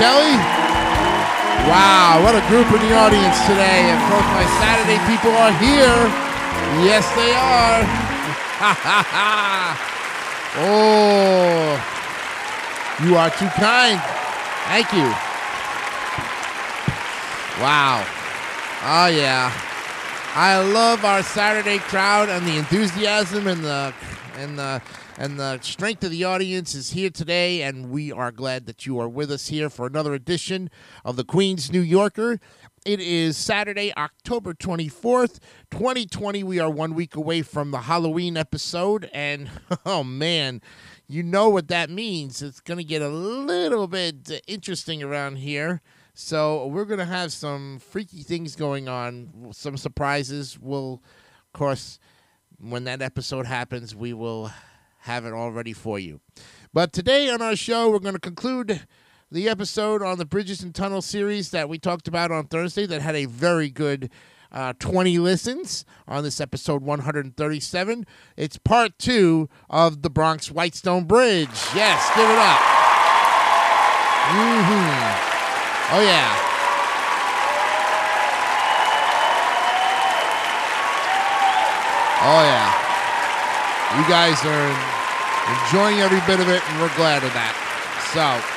Kelly. Wow, what a group in the audience today. And both my Saturday people are here. Yes, they are. oh, you are too kind. Thank you. Wow. Oh, yeah. I love our Saturday crowd and the enthusiasm and the and the and the strength of the audience is here today, and we are glad that you are with us here for another edition of the Queen's New Yorker. It is Saturday, October 24th, 2020. We are one week away from the Halloween episode, and oh man, you know what that means. It's going to get a little bit interesting around here. So we're gonna have some freaky things going on, some surprises. We'll, of course, when that episode happens, we will have it all ready for you. But today on our show, we're going to conclude the episode on the Bridges and Tunnels series that we talked about on Thursday that had a very good uh, 20 listens on this episode 137. It's part two of the Bronx Whitestone Bridge. Yes, give it up. Mm-hmm. Oh, yeah. Oh, yeah. You guys are enjoying every bit of it, and we're glad of that. So.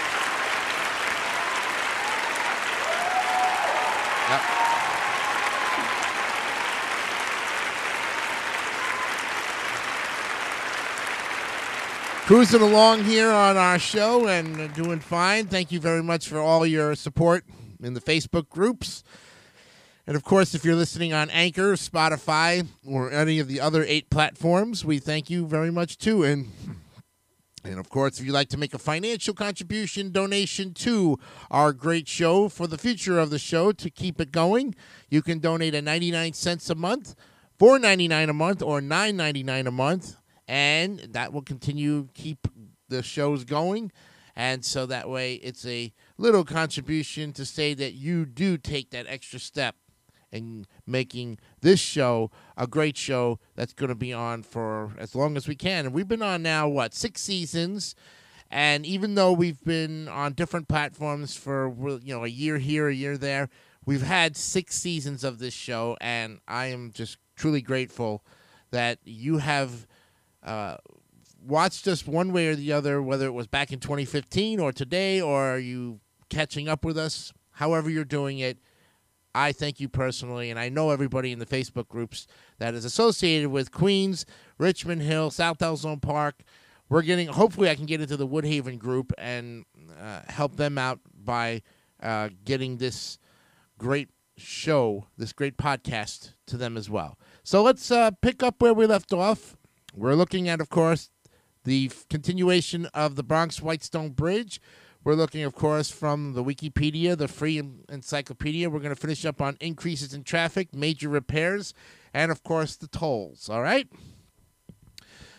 Cruising along here on our show and doing fine. Thank you very much for all your support in the Facebook groups. And of course, if you're listening on Anchor, Spotify, or any of the other eight platforms, we thank you very much too. And and of course, if you'd like to make a financial contribution donation to our great show for the future of the show to keep it going, you can donate at 99 cents a month, 4.99 a month, or 9.99 a month, and that will continue keep the shows going. And so that way, it's a little contribution to say that you do take that extra step in making this show a great show that's going to be on for as long as we can. And we've been on now, what, six seasons? And even though we've been on different platforms for you know a year here, a year there, we've had six seasons of this show, and I am just truly grateful that you have uh, watched us one way or the other, whether it was back in 2015 or today, or are you catching up with us, however you're doing it. I thank you personally, and I know everybody in the Facebook groups that is associated with Queens, Richmond Hill, South Ozone Park. We're getting, hopefully, I can get into the Woodhaven group and uh, help them out by uh, getting this great show, this great podcast to them as well. So let's uh, pick up where we left off. We're looking at, of course, the continuation of the Bronx Whitestone Bridge. We're looking, of course, from the Wikipedia, the free encyclopedia. We're going to finish up on increases in traffic, major repairs, and, of course, the tolls. All right?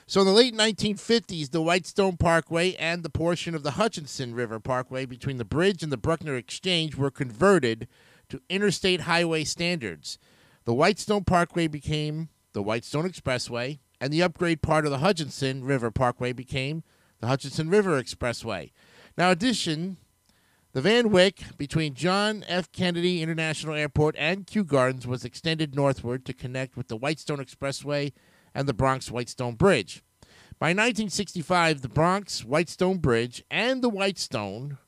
So, in the late 1950s, the Whitestone Parkway and the portion of the Hutchinson River Parkway between the bridge and the Bruckner Exchange were converted to interstate highway standards. The Whitestone Parkway became the Whitestone Expressway, and the upgrade part of the Hutchinson River Parkway became the Hutchinson River Expressway. Now, addition, the Van Wyck between John F. Kennedy International Airport and Kew Gardens was extended northward to connect with the Whitestone Expressway and the Bronx Whitestone Bridge. By 1965, the Bronx Whitestone Bridge and the Whitestone,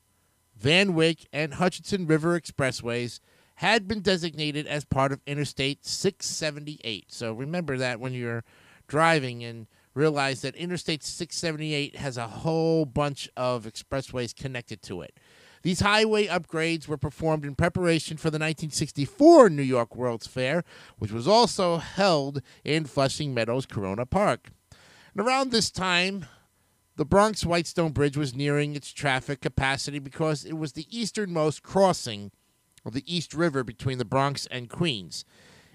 Van Wyck, and Hutchinson River Expressways had been designated as part of Interstate 678. So remember that when you're driving and realize that Interstate 678 has a whole bunch of expressways connected to it. These highway upgrades were performed in preparation for the 1964 New York World's Fair, which was also held in Flushing Meadows Corona Park. And around this time, the Bronx Whitestone Bridge was nearing its traffic capacity because it was the easternmost crossing of the East River between the Bronx and Queens.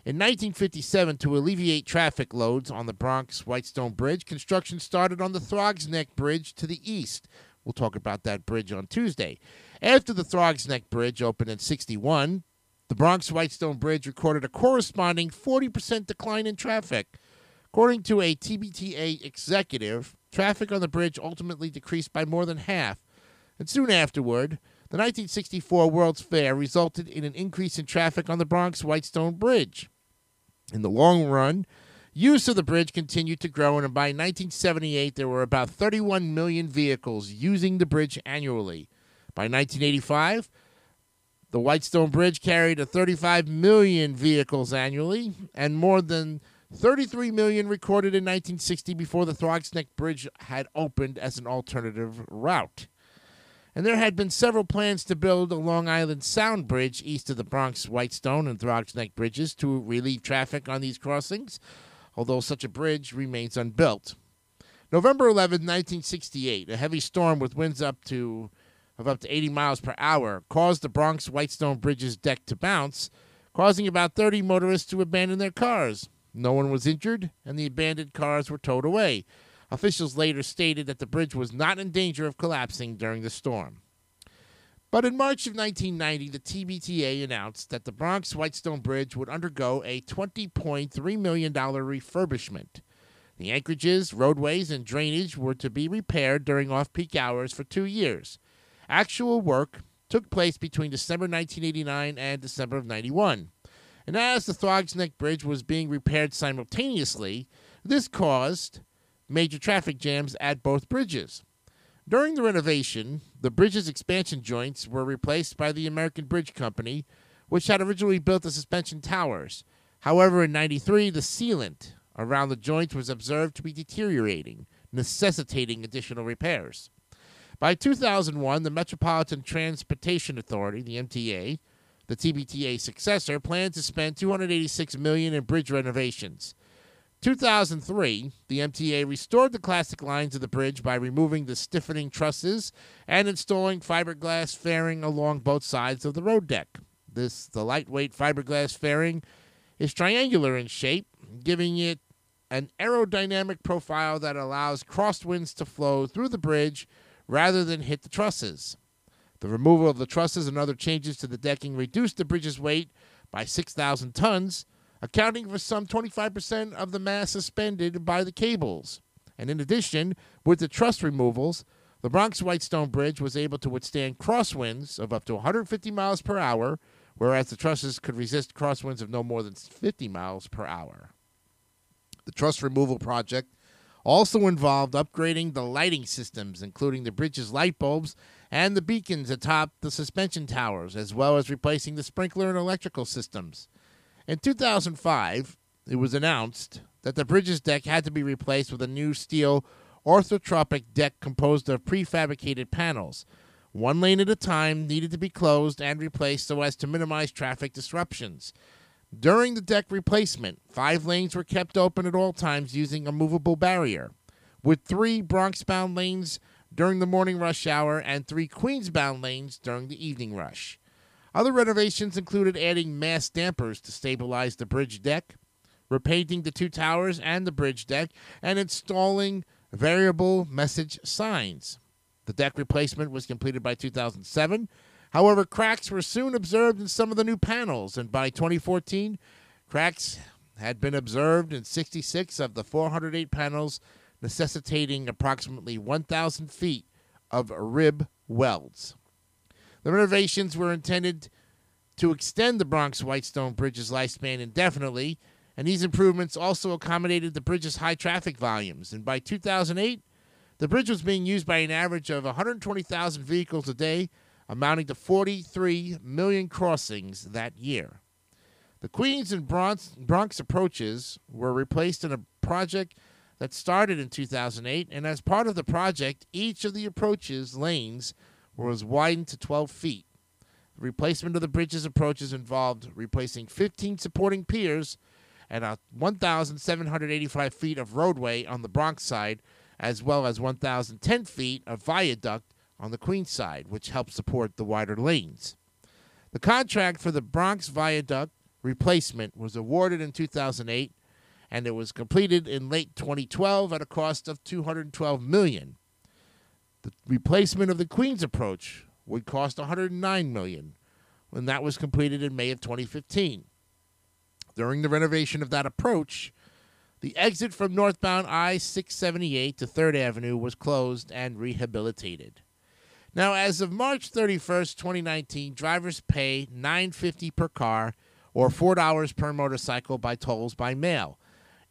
In 1957, to alleviate traffic loads on the Bronx Whitestone Bridge, construction started on the Throgs Neck Bridge to the east. We'll talk about that bridge on Tuesday. After the Throgs Neck Bridge opened in 61, the Bronx Whitestone Bridge recorded a corresponding 40% decline in traffic. According to a TBTA executive, traffic on the bridge ultimately decreased by more than half. And soon afterward, the 1964 World's Fair resulted in an increase in traffic on the Bronx Whitestone Bridge. In the long run, use of the bridge continued to grow, and by 1978, there were about 31 million vehicles using the bridge annually. By 1985, the Whitestone Bridge carried a 35 million vehicles annually, and more than 33 million recorded in 1960 before the Throgs Neck Bridge had opened as an alternative route and there had been several plans to build a Long Island Sound Bridge east of the Bronx Whitestone and Throgs Neck bridges to relieve traffic on these crossings, although such a bridge remains unbuilt. November 11, 1968, a heavy storm with winds up to of up to 80 miles per hour caused the Bronx Whitestone Bridge's deck to bounce, causing about 30 motorists to abandon their cars. No one was injured, and the abandoned cars were towed away. Officials later stated that the bridge was not in danger of collapsing during the storm. But in March of 1990, the TBTA announced that the Bronx Whitestone Bridge would undergo a $20.3 million refurbishment. The anchorages, roadways, and drainage were to be repaired during off peak hours for two years. Actual work took place between December 1989 and December of 91. And as the Throgs Neck Bridge was being repaired simultaneously, this caused major traffic jams at both bridges. During the renovation, the bridge's expansion joints were replaced by the American Bridge Company, which had originally built the suspension towers. However, in 93, the sealant around the joints was observed to be deteriorating, necessitating additional repairs. By 2001, the Metropolitan Transportation Authority, the MTA, the TBTA successor, planned to spend 286 million in bridge renovations. 2003, the MTA restored the classic lines of the bridge by removing the stiffening trusses and installing fiberglass fairing along both sides of the road deck. This the lightweight fiberglass fairing is triangular in shape, giving it an aerodynamic profile that allows crosswinds to flow through the bridge rather than hit the trusses. The removal of the trusses and other changes to the decking reduced the bridge's weight by 6,000 tons accounting for some 25% of the mass suspended by the cables. And in addition, with the truss removals, the Bronx Whitestone Bridge was able to withstand crosswinds of up to 150 miles per hour, whereas the trusses could resist crosswinds of no more than 50 miles per hour. The truss removal project also involved upgrading the lighting systems, including the bridge's light bulbs and the beacons atop the suspension towers, as well as replacing the sprinkler and electrical systems. In 2005, it was announced that the bridge's deck had to be replaced with a new steel orthotropic deck composed of prefabricated panels. One lane at a time needed to be closed and replaced so as to minimize traffic disruptions. During the deck replacement, five lanes were kept open at all times using a movable barrier, with three Bronx bound lanes during the morning rush hour and three Queens bound lanes during the evening rush. Other renovations included adding mass dampers to stabilize the bridge deck, repainting the two towers and the bridge deck, and installing variable message signs. The deck replacement was completed by 2007. However, cracks were soon observed in some of the new panels, and by 2014, cracks had been observed in 66 of the 408 panels, necessitating approximately 1,000 feet of rib welds. The renovations were intended to extend the Bronx Whitestone Bridge's lifespan indefinitely, and these improvements also accommodated the bridge's high traffic volumes. And by 2008, the bridge was being used by an average of 120,000 vehicles a day, amounting to 43 million crossings that year. The Queens and Bronx, Bronx approaches were replaced in a project that started in 2008, and as part of the project, each of the approaches lanes was widened to 12 feet. The replacement of the bridge's approaches involved replacing 15 supporting piers and 1,785 feet of roadway on the Bronx side, as well as 1,010 feet of viaduct on the Queens side, which helped support the wider lanes. The contract for the Bronx Viaduct replacement was awarded in 2008 and it was completed in late 2012 at a cost of 212 million. The replacement of the Queens approach would cost 109 million when that was completed in May of 2015. During the renovation of that approach, the exit from northbound I 678 to 3rd Avenue was closed and rehabilitated. Now, as of March 31st, 2019, drivers pay $9.50 per car or $4 per motorcycle by tolls by mail.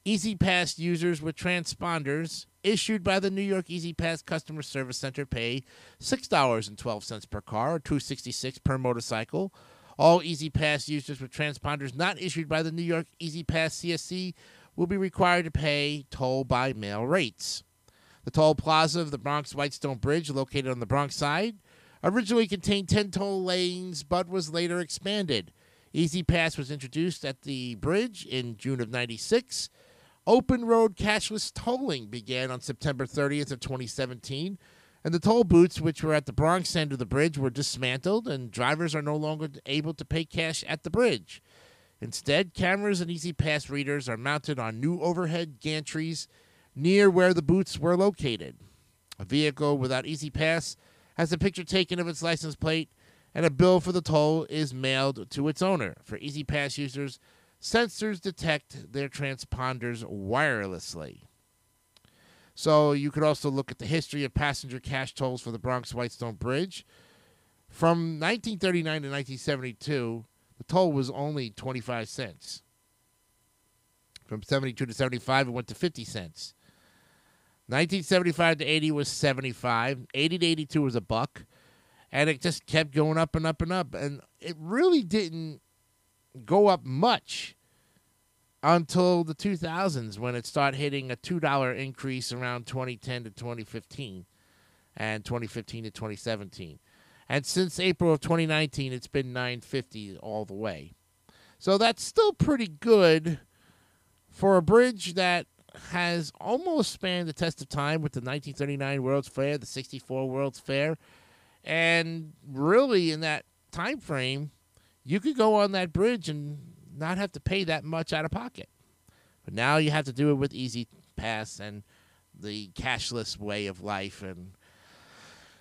E-ZPass users with transponders issued by the New York E-ZPass Customer Service Center pay $6.12 per car or $2.66 per motorcycle. All E-ZPass users with transponders not issued by the New York E-ZPass CSC will be required to pay toll by mail rates. The toll plaza of the Bronx Whitestone Bridge, located on the Bronx side, originally contained 10 toll lanes but was later expanded. E-ZPass was introduced at the bridge in June of 96. Open road cashless tolling began on September 30th of 2017, and the toll booths, which were at the Bronx end of the bridge, were dismantled, and drivers are no longer able to pay cash at the bridge. Instead, cameras and E-ZPass readers are mounted on new overhead gantries near where the booths were located. A vehicle without E-ZPass has a picture taken of its license plate, and a bill for the toll is mailed to its owner. For E-ZPass users, sensors detect their transponders wirelessly. So you could also look at the history of passenger cash tolls for the Bronx Whitestone Bridge. From 1939 to 1972, the toll was only 25 cents. From 72 to 75, it went to 50 cents. 1975 to 80 was 75. 80 to 82 was a buck. And it just kept going up and up and up. And it really didn't go up much until the 2000s when it started hitting a $2 increase around 2010 to 2015 and 2015 to 2017. And since April of 2019 it's been 950 all the way. So that's still pretty good for a bridge that has almost spanned the test of time with the 1939 World's Fair, the 64 World's Fair, and really in that time frame, you could go on that bridge and not have to pay that much out of pocket. But now you have to do it with Easy Pass and the cashless way of life, and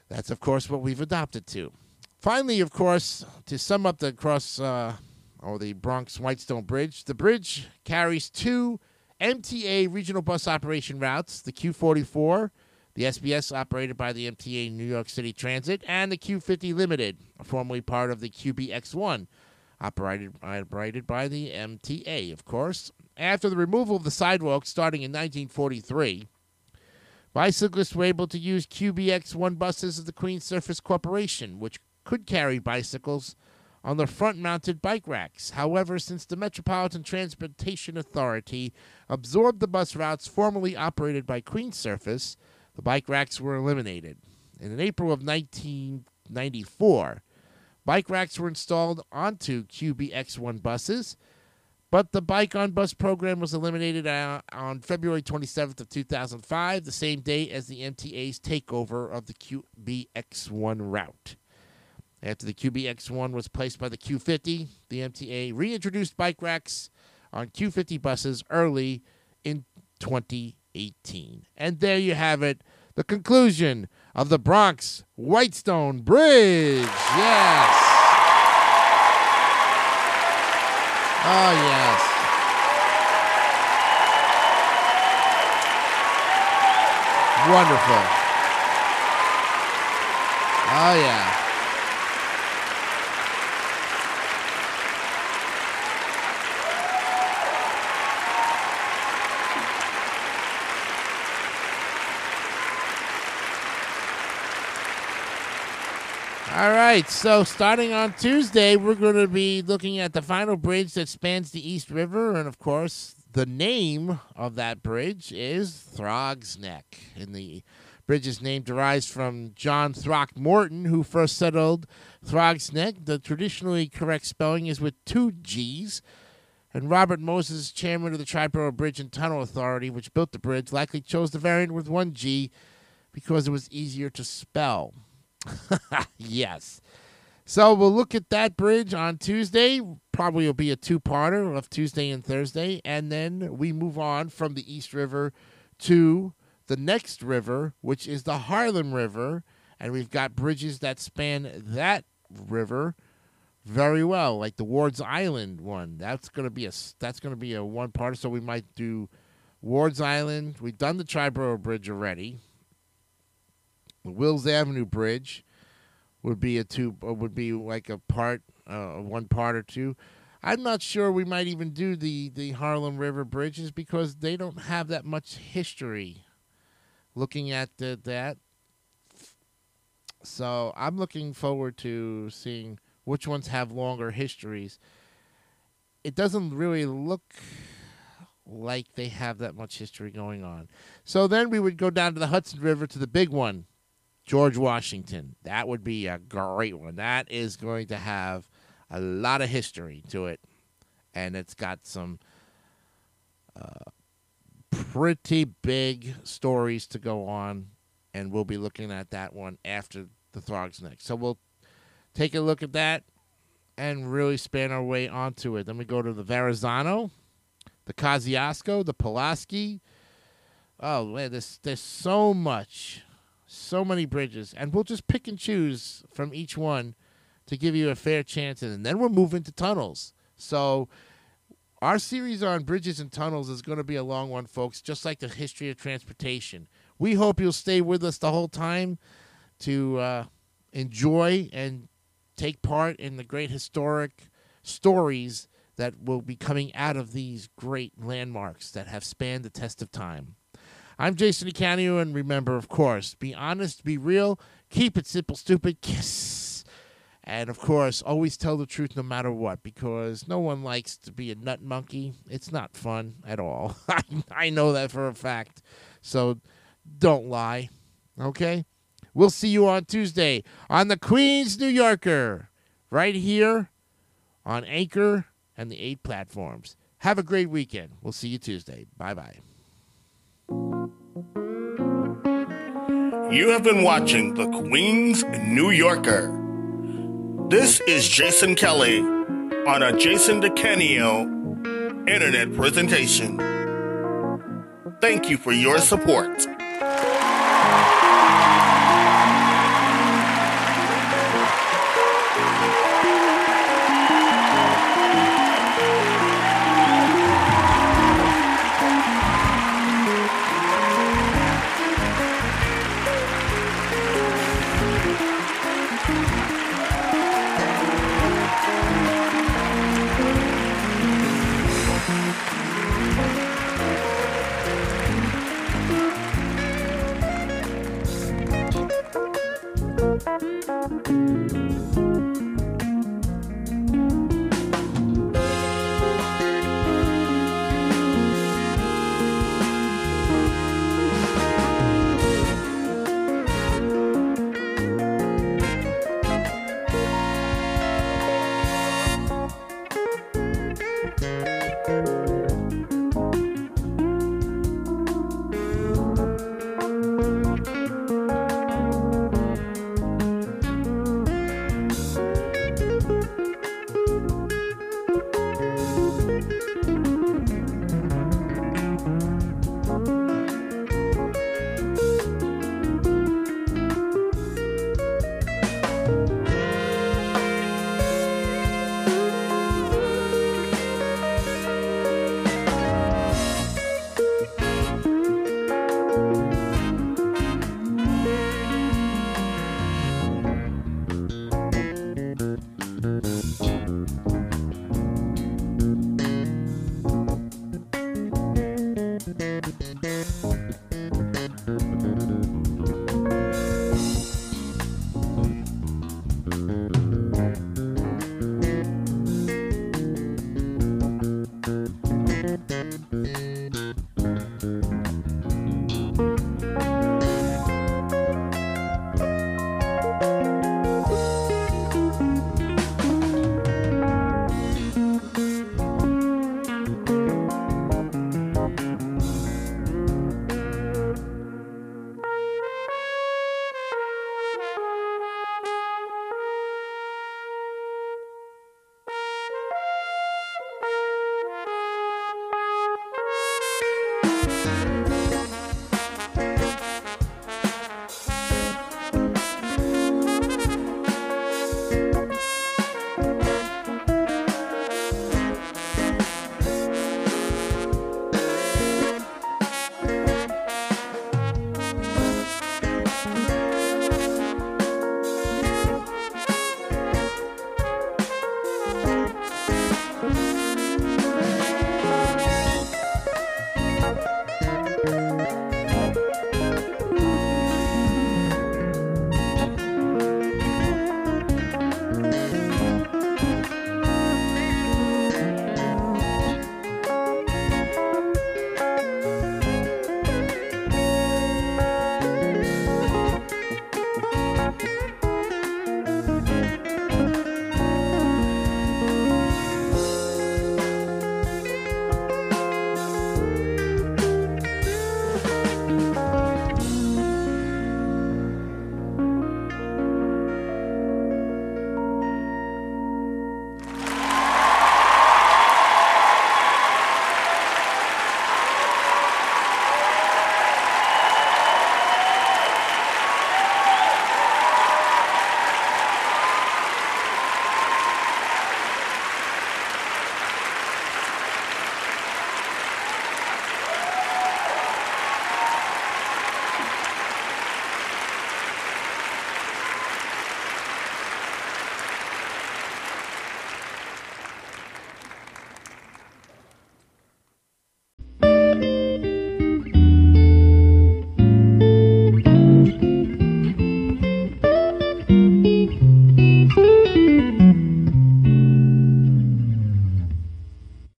that's of course what we've adopted to. Finally, of course, to sum up the cross uh, or the Bronx Whitestone Bridge, the bridge carries two MTA regional bus operation routes: the Q44 the SBS, operated by the MTA New York City Transit, and the Q50 Limited, formerly part of the QBX1, operated, operated by the MTA, of course. After the removal of the sidewalk starting in 1943, bicyclists were able to use QBX1 buses of the Queens Surface Corporation, which could carry bicycles on the front mounted bike racks. However, since the Metropolitan Transportation Authority absorbed the bus routes formerly operated by Queens Surface, the bike racks were eliminated. And in April of 1994, bike racks were installed onto QBX1 buses, but the bike on bus program was eliminated uh, on February 27th of 2005, the same day as the MTA's takeover of the QBX1 route. After the QBX1 was placed by the Q50, the MTA reintroduced bike racks on Q50 buses early in 2018. And there you have it, the conclusion of the Bronx Whitestone Bridge. Yes. Oh, yes. Wonderful. Oh, yeah. All right, so starting on Tuesday, we're going to be looking at the final bridge that spans the East River, and of course, the name of that bridge is Throgs Neck. And the bridge's name derives from John Throckmorton, who first settled Throgs Neck. The traditionally correct spelling is with two G's. And Robert Moses, chairman of the Triborough Bridge and Tunnel Authority, which built the bridge, likely chose the variant with one G because it was easier to spell. yes. So we'll look at that bridge on Tuesday. Probably will be a two-parter of Tuesday and Thursday, and then we move on from the East River to the next river, which is the Harlem River, and we've got bridges that span that river very well, like the Wards Island one. That's gonna be a that's gonna be a one part. So we might do Wards Island. We've done the Triborough Bridge already. The Willis Avenue Bridge would be a two uh, would be like a part uh, one part or two. I'm not sure we might even do the the Harlem River bridges because they don't have that much history. Looking at the, that, so I'm looking forward to seeing which ones have longer histories. It doesn't really look like they have that much history going on. So then we would go down to the Hudson River to the big one, George Washington. That would be a great one. That is going to have a lot of history to it, and it's got some uh, pretty big stories to go on, and we'll be looking at that one after the Throgs Neck. So we'll take a look at that and really span our way onto it. Then we go to the Verrazano, the Kosciuszko, the Pulaski. Oh man, there's there's so much, so many bridges, and we'll just pick and choose from each one to give you a fair chance, and then we're moving to tunnels. So our series on bridges and tunnels is going to be a long one, folks, just like the history of transportation. We hope you'll stay with us the whole time to uh, enjoy and take part in the great historic stories that will be coming out of these great landmarks that have spanned the test of time. I'm Jason DeCanio, and remember, of course, be honest, be real, keep it simple, stupid, kiss. And of course, always tell the truth no matter what, because no one likes to be a nut monkey. It's not fun at all. I know that for a fact. So don't lie, okay? We'll see you on Tuesday on the Queens New Yorker, right here on Anchor and the eight platforms. Have a great weekend. We'll see you Tuesday. Bye bye. You have been watching the Queens New Yorker. This is Jason Kelly on a Jason DeCanio internet presentation. Thank you for your support.